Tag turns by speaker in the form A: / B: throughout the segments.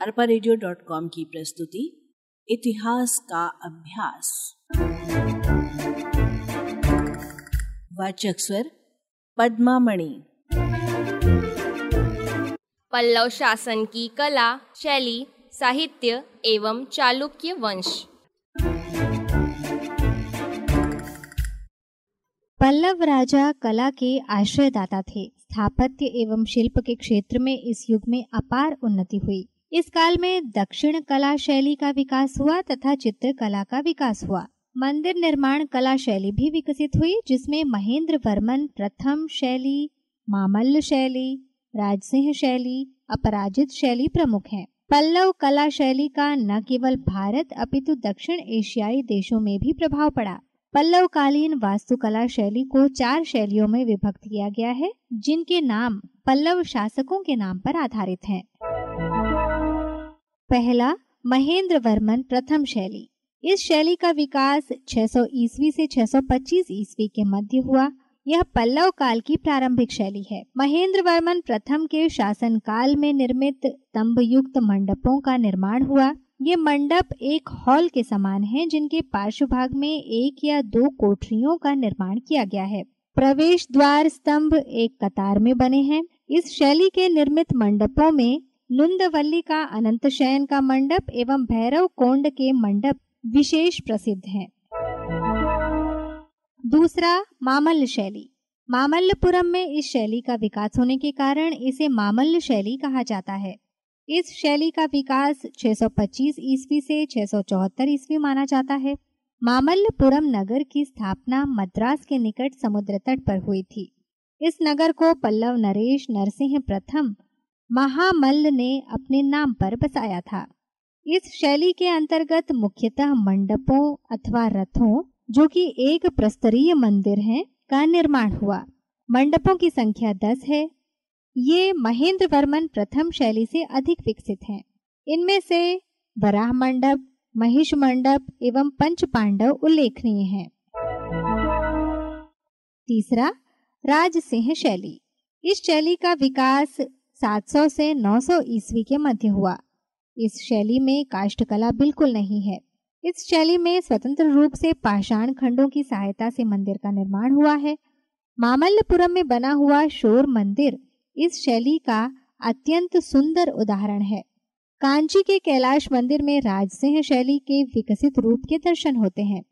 A: अरपा की प्रस्तुति, इतिहास का अभ्यास। वाचक स्वर, पद्मामणि।
B: पल्लव शासन की कला, शैली, साहित्य एवं चालुक्य वंश।
C: पल्लव राजा कला के आश्रयदाता थे। स्थापत्य एवं शिल्प के क्षेत्र में इस युग में अपार उन्नति हुई। इस काल में दक्षिण कला शैली का विकास हुआ तथा चित्रकला का विकास हुआ। मंदिर निर्माण कला शैली भी विकसित हुई, जिसमें महेंद्र वर्मन प्रथम शैली, मामल्ल शैली, राजसिंह शैली, अपराजित शैली प्रमुख हैं। पल्लव कला शैली का न केवल भारत, अपितु दक्षिण एशियाई देशों में भी प्रभाव पड़ा। पल्लव कालीन वास्तुकला शैली को चार शैलियों में विभक्त किया गया है, जिनके नाम पल्लव शासकों के नाम पर आधारित हैं। पहला महेंद्र वर्मन प्रथम शैली। इस शैली का विकास 600 ईस्वी से 625 ईस्वी के मध्य हुआ। यह पल्लव काल की प्रारंभिक शैली है। महेंद्र वर्मन प्रथम के शासन काल में निर्मित स्तंभ युक्त मंडपों का निर्माण हुआ। ये मंडप एक हॉल के समान है, जिनके पार्श्व भाग में एक या दो कोठरियों का निर्माण किया गया है। प्रवेश द्वार स्तंभ एक कतार में बने हैं। इस शैली के निर्मित मंडपों में लुंदवल्ली का अनंत शयन का मंडप एवं भैरव कोंड के मंडप विशेष प्रसिद्ध हैं। दूसरा, मामल्ल शैली। मामल्लपुरम में इस शैली का विकास होने के कारण इसे मामल्ल शैली कहा जाता है। इस शैली का विकास 625 ईस्वी से 674 ईस्वी माना जाता है। मामल्लपुरम नगर की स्थापना मद्रास के निकट समुद्र तट पर हुई थी। इस नगर को पल्लव नरेश नरसिंह प्रथम महामल्ल ने अपने नाम पर बसाया था। इस शैली के अंतर्गत मुख्यतः मंडपों अथवा रथों, जो कि एक प्रस्तरीय मंदिर हैं, का निर्माण हुआ। मंडपों की संख्या दस है ये महेंद्र वर्मन प्रथम शैली से अधिक विकसित हैं। इनमें से वराह मंडप महिष मंडप एवं पंच पांडव उल्लेखनीय हैं। तीसरा, राजसिंह शैली। इस शैली का विकास 700 से 900 ईस्वी के मध्य हुआ। इस शैली में काष्ठकला बिल्कुल नहीं है। इस शैली में स्वतंत्र रूप से पाषाण खंडों की सहायता से मंदिर का निर्माण हुआ है। मामल्लपुरम में बना हुआ शोर मंदिर इस शैली का अत्यंत सुंदर उदाहरण है। कांची के कैलाश मंदिर में राजसिंह शैली के विकसित रूप के दर्शन होते हैं।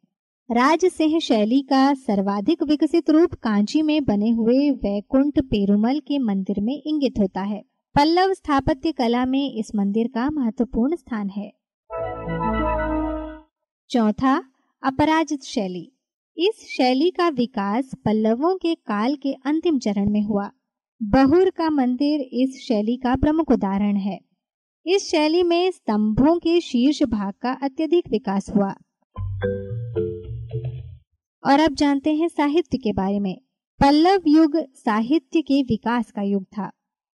C: राजसिंह शैली का सर्वाधिक विकसित रूप कांची में बने हुए वैकुंठ पेरुमल के मंदिर में इंगित होता है। पल्लव स्थापत्य कला में इस मंदिर का महत्वपूर्ण स्थान है। चौथा, अपराजित शैली। इस शैली का विकास पल्लवों के काल के अंतिम चरण में हुआ। बहुर का मंदिर इस शैली का प्रमुख उदाहरण है। इस शैली में स्तंभों के शीर्ष भाग का अत्यधिक विकास हुआ। और अब जानते हैं साहित्य के बारे में। पल्लव युग साहित्य के विकास का युग था।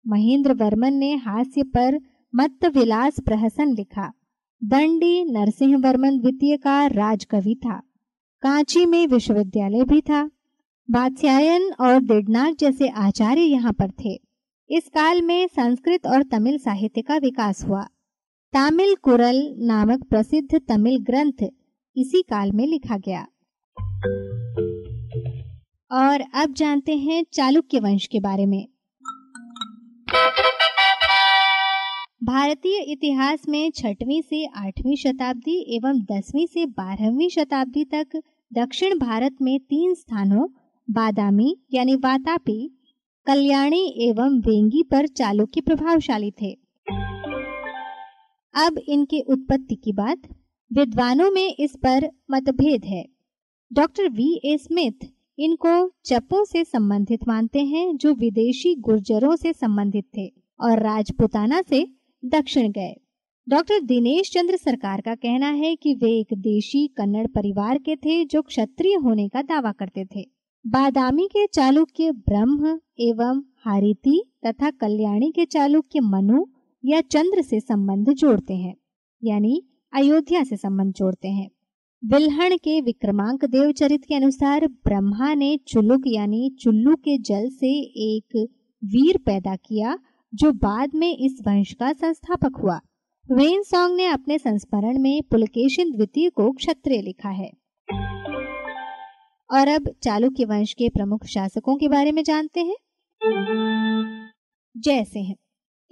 C: महेंद्र वर्मन ने हास्य पर मत विलास प्रहसन लिखा। दंडी नरसिंह वर्मन द्वितीय का राजकवि था। कांची में विश्वविद्यालय भी था। बात्स्यायन और दिडनाग जैसे आचार्य यहाँ पर थे। इस काल में संस्कृत और तमिल साहित्य का विकास हुआ। तामिल कुरल नामक प्रसिद्ध तमिल ग्रंथ इसी काल में लिखा गया। और अब जानते हैं चालुक्य वंश के बारे में। भारतीय इतिहास में छठवीं से आठवीं शताब्दी एवं दसवीं से बारहवीं शताब्दी तक दक्षिण भारत में तीन स्थानों बादामी यानी वातापी कल्याणी एवं वेंगी पर चालुक्य प्रभावशाली थे। अब इनके उत्पत्ति की बात, विद्वानों में इस पर मतभेद है। डॉक्टर वी ए स्मिथ इनको चपों से संबंधित मानते हैं, जो विदेशी गुर्जरों से संबंधित थे और राजपुताना से दक्षिण गए। डॉक्टर दिनेश चंद्र सरकार का कहना है कि वे एक देशी कन्नड़ परिवार के थे, जो क्षत्रिय होने का दावा करते थे। बादामी के चालुक्य ब्रह्म एवं हारिति तथा कल्याणी के चालुक्य मनु या चंद्र से संबंध जोड़ते हैं, यानी अयोध्या से संबंध जोड़ते हैं। बिल्हण के विक्रमांक देव चरित के अनुसार ब्रह्मा ने चुलुक यानी चुल्लू के जल से एक वीर पैदा किया, जो बाद में इस वंश का संस्थापक हुआ। वेन सॉन्ग ने अपने संस्मरण में पुलकेशिन द्वितीय को क्षत्रिय लिखा है। और अब चालुक्य वंश के प्रमुख शासकों के बारे में जानते हैं। जयसिंह।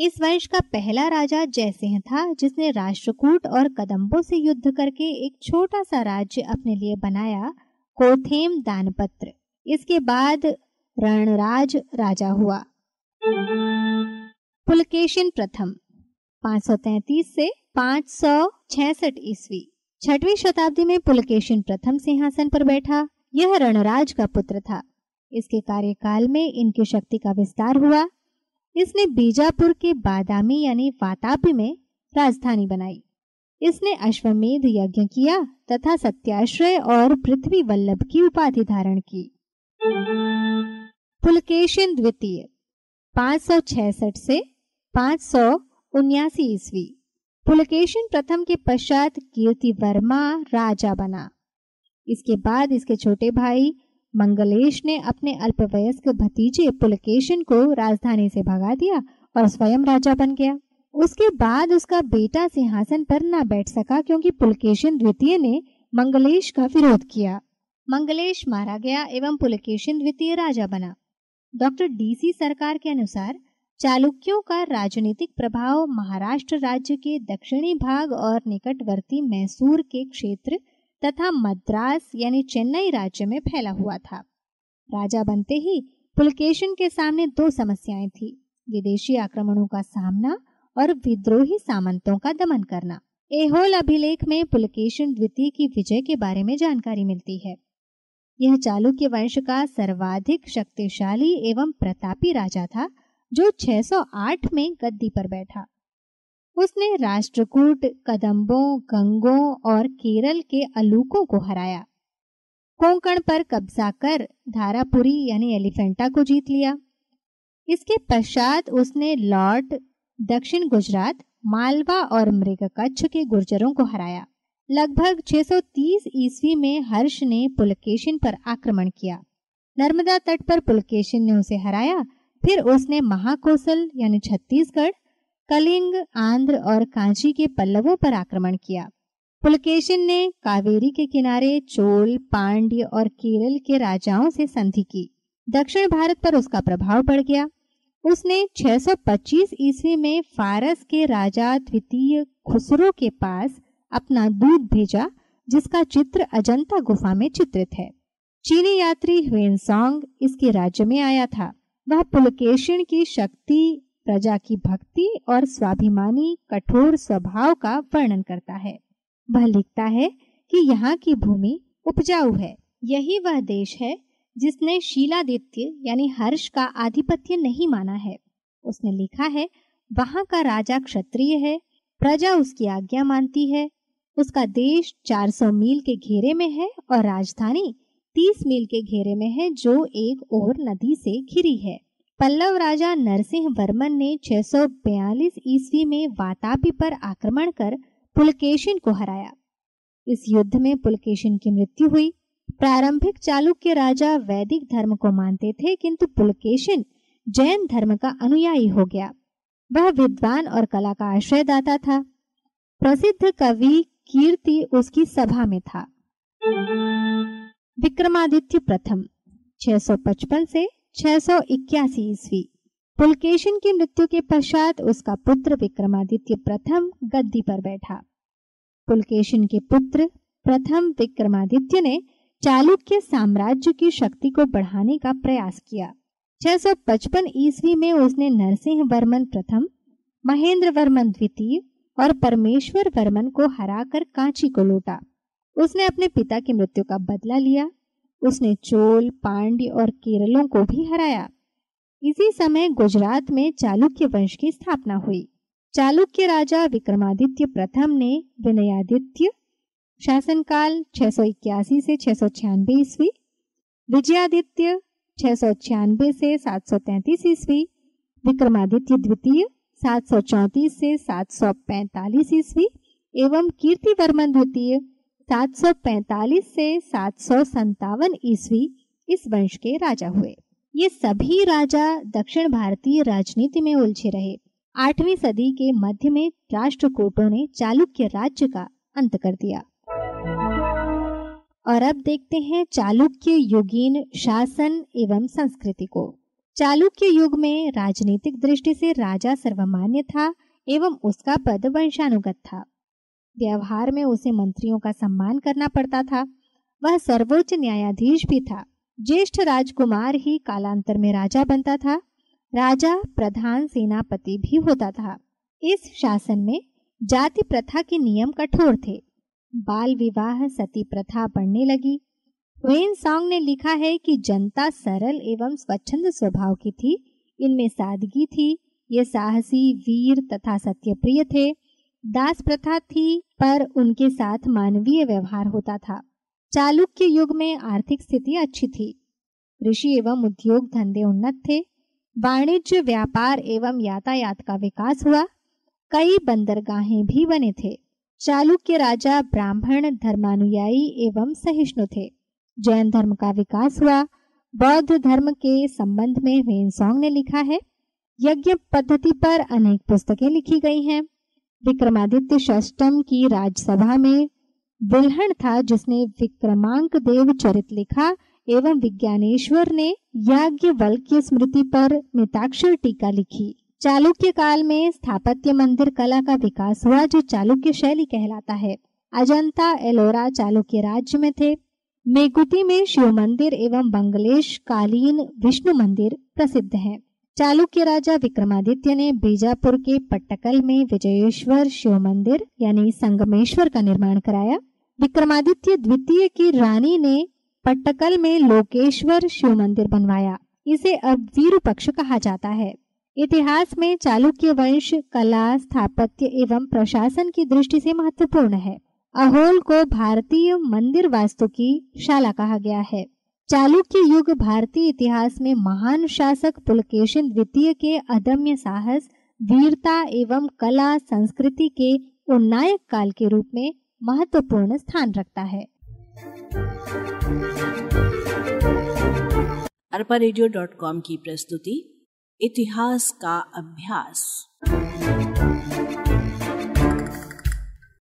C: इस वंश का पहला राजा जयसिंह था, जिसने राष्ट्रकूट और कदम्बों से युद्ध करके एक छोटा सा राज्य अपने लिए बनाया, कोथेम दानपत्र। इसके बाद रणराज राजा हुआ। पुलकेशिन प्रथम 533 से 566 ईस्वी। छठवीं शताब्दी में पुलकेशिन प्रथम सिंहासन पर बैठा। यह रणराज का पुत्र था। इसके कार्यकाल में इनकी शक्ति का विस्तार हुआ। इसने बीजापुर के बादामी यानी वातापी में राजधानी बनाई। इसने अश्वमेध यज्ञ किया तथा सत्याश्रय और पृथ्वी वल्लभ की उपाधि धारण की। पुलकेशन द्वितीय 566 से पाँच उन्यासी ईस्वी, पुलकेशन प्रथम के पश्चात कीर्ति वर्मा राजा बना। इसके बाद इसके छोटे भाई मंगलेश ने अपने अल्पवयस्क भतीजे पुलकेशन को राजधानी से भगा दिया और स्वयं राजा बन गया। उसके बाद उसका बेटा सिंहासन पर न बैठ सका क्योंकि पुलकेशिन द्वितीय ने मंगलेश का विरोध किया। मंगलेश मारा गया एवं पुलकेशन द्वितीय राजा बना। डॉक्टर डीसी सरकार के अनुसार चालुक्यों का राजनीतिक प्रभाव महाराष्ट्र राज्य के दक्षिणी भाग और निकटवर्ती मैसूर के क्षेत्र तथा मद्रास यानी चेन्नई राज्य में फैला हुआ था। राजा बनते ही पुलकेशन के सामने दो समस्याएँ थी, विदेशी आक्रमणों का सामना और विद्रोही सामंतों का दमन करना। एहोल अभिलेख में पुलकेशन द्वितीय की विजय के बारे में जानकारी मिलती है। यह चालुक्य वंश का सर्वाधिक शक्तिशाली एवं प्रतापी राजा था, जो 608 में गद्दी पर बैठा। उसने राष्ट्रकूट, कदम्बों, गंगों और केरल के अलूकों को हराया। कोंकण पर कब्जा कर धारापुरी यानी एलिफेंटा को जीत लिया। इसके पश्चात उसने लॉर्ड, दक्षिण गुजरात, मालवा और मृग कच्छ के गुर्जरों को हराया। लगभग 630 ईस्वी में हर्ष ने पुलकेशिन पर आक्रमण किया। नर्मदा तट पर पुलकेशिन ने उसे हराया, फिर उसने महाकोसल यानी छत्तीसगढ़ कलिंग, आंध्र और कांची के पल्लवों पर आक्रमण किया। पुलकेशिन ने कावेरी के किनारे चोल, पांड्य और केरल के राजाओं से संधि की। दक्षिण भारत पर उसका प्रभाव बढ़ गया। उसने 625 ईस्वी में फारस के राजा द्वितीय खुसरो के पास अपना दूध भेजा, जिसका चित्र अजंता गुफा में चित्रित है। चीनी यात्री ह्वेनसोंग इसके राज्य में आया था। वह पुलकेशिन की शक्ति प्रजा की भक्ति और स्वाभिमानी कठोर स्वभाव का वर्णन करता है। वह लिखता है कि यहाँ की भूमि उपजाऊ है। यही वह देश है जिसने शीलादित्य यानी हर्ष का आधिपत्य नहीं माना है। उसने लिखा है, वहाँ का राजा क्षत्रिय है, प्रजा उसकी आज्ञा मानती है। उसका देश 400 मील के घेरे में है और राजधानी 30 मील के घेरे में है जो एक और नदी से घिरी है। पल्लव राजा नरसिंह वर्मन ने 642 ईस्वी में वातापी पर आक्रमण कर पुलकेशिन को हराया। इस युद्ध में पुलकेशिन की मृत्यु हुई। प्रारंभिक चालुक्य राजा वैदिक धर्म को मानते थे, किंतु पुलकेशिन जैन धर्म का अनुयायी हो गया। वह विद्वान और कला का आश्रयदाता था। प्रसिद्ध कवि कीर्ति उसकी सभा में था। विक्रमादित्य प्रथम 655 से छह ईस्वी। पुलकेशन की मृत्यु के पश्चात उसका पुत्र विक्रमादित्य प्रथम गद्दी पर बैठा। पुलकेशिन के पुत्र प्रथम विक्रमादित्य ने चालुक्य साम्राज्य की शक्ति को बढ़ाने का प्रयास किया। 655 ईस्वी में उसने नरसिंह वर्मन प्रथम, महेंद्र वर्मन द्वितीय और परमेश्वर वर्मन को हराकर कांची को लूटा। उसने अपने पिता की मृत्यु का बदला लिया। उसने चोल पांड्य और केरलों को भी हराया। इसी समय गुजरात में चालुक्य वंश की स्थापना हुई। चालुक्य राजा विक्रमादित्य प्रथम ने विनयादित्य, शासनकाल छह से छह ईस्वी, विजयादित्य छह से 733 ईस्वी, विक्रमादित्य द्वितीय 734 से 745 ईस्वी, एवं कीर्तिवर्मन द्वितीय 745 से सात ईस्वी इस वंश के राजा हुए। ये सभी राजा दक्षिण भारतीय राजनीति में उलझे रहे। आठवीं सदी के मध्य में राष्ट्रकूटों ने चालुक्य राज्य का अंत कर दिया। और अब देखते हैं चालुक्य युगीन शासन एवं संस्कृति को। चालुक्य युग में राजनीतिक दृष्टि से राजा सर्वमान्य था एवं उसका पद वंशानुगत था। व्यवहार में उसे मंत्रियों का सम्मान करना पड़ता था। वह सर्वोच्च न्यायाधीश भी था। ज्येष्ठ राजकुमार ही कालांतर में राजा बनता था। राजा प्रधान सेनापति भी होता था। इस शासन में जाति प्रथा के नियम कठोर थे। बाल विवाह सती प्रथा बढ़ने लगी। वेन सॉन्ग ने लिखा है कि जनता सरल एवं स्वच्छंद स्वभाव की थी। इनमें सादगी थी। ये साहसी, वीर तथा सत्यप्रिय थे। दास प्रथा थी, पर उनके साथ मानवीय व्यवहार होता था। चालुक्य युग में आर्थिक स्थिति अच्छी थी। कृषि एवं उद्योग धंधे उन्नत थे। वाणिज्य, व्यापार एवं यातायात का विकास हुआ। कई बंदरगाहें भी बने थे। चालुक्य राजा ब्राह्मण, धर्मानुयायी एवं सहिष्णु थे। जैन धर्म का विकास हुआ। बौद्ध धर्म के संबंध में वेनसोंग ने लिखा है। यज्ञ पद्धति पर अनेक पुस्तकें लिखी गई हैं। विक्रमादित्य षष्टम की राजसभा में बिल्हण था, जिसने विक्रमांक देव चरित लिखा एवं विज्ञानेश्वर ने याज्ञ याज्ञवल्क्य स्मृति पर मिताक्षर टीका लिखी। चालुक्य काल में स्थापत्य मंदिर कला का विकास हुआ, जो चालुक्य शैली कहलाता है। अजंता एलोरा चालुक्य राज्य में थे। मेगुती में शिव मंदिर एवं बंगलेश कालीन विष्णु मंदिर प्रसिद्ध हैं। चालुक्य राजा विक्रमादित्य ने बीजापुर के पट्टकल में विजयेश्वर शिव मंदिर यानी संगमेश्वर का निर्माण कराया। विक्रमादित्य द्वितीय की रानी ने पट्टकल में लोकेश्वर शिव मंदिर बनवाया। इसे अब वीर पक्ष कहा जाता है। इतिहास में चालुक्य वंश, कला, स्थापत्य एवं प्रशासन की दृष्टि से महत्वपूर्ण है। अहोल को भारतीय मंदिर वास्तु की शाला कहा गया है। चालुक्य युग भारतीय इतिहास में महान शासक पुलकेशन द्वितीय के अदम्य साहस, वीरता एवं कला संस्कृति के उन्नायक काल के रूप में महत्वपूर्ण स्थान रखता है।
A: अरपा की प्रस्तुति, इतिहास का अभ्यास।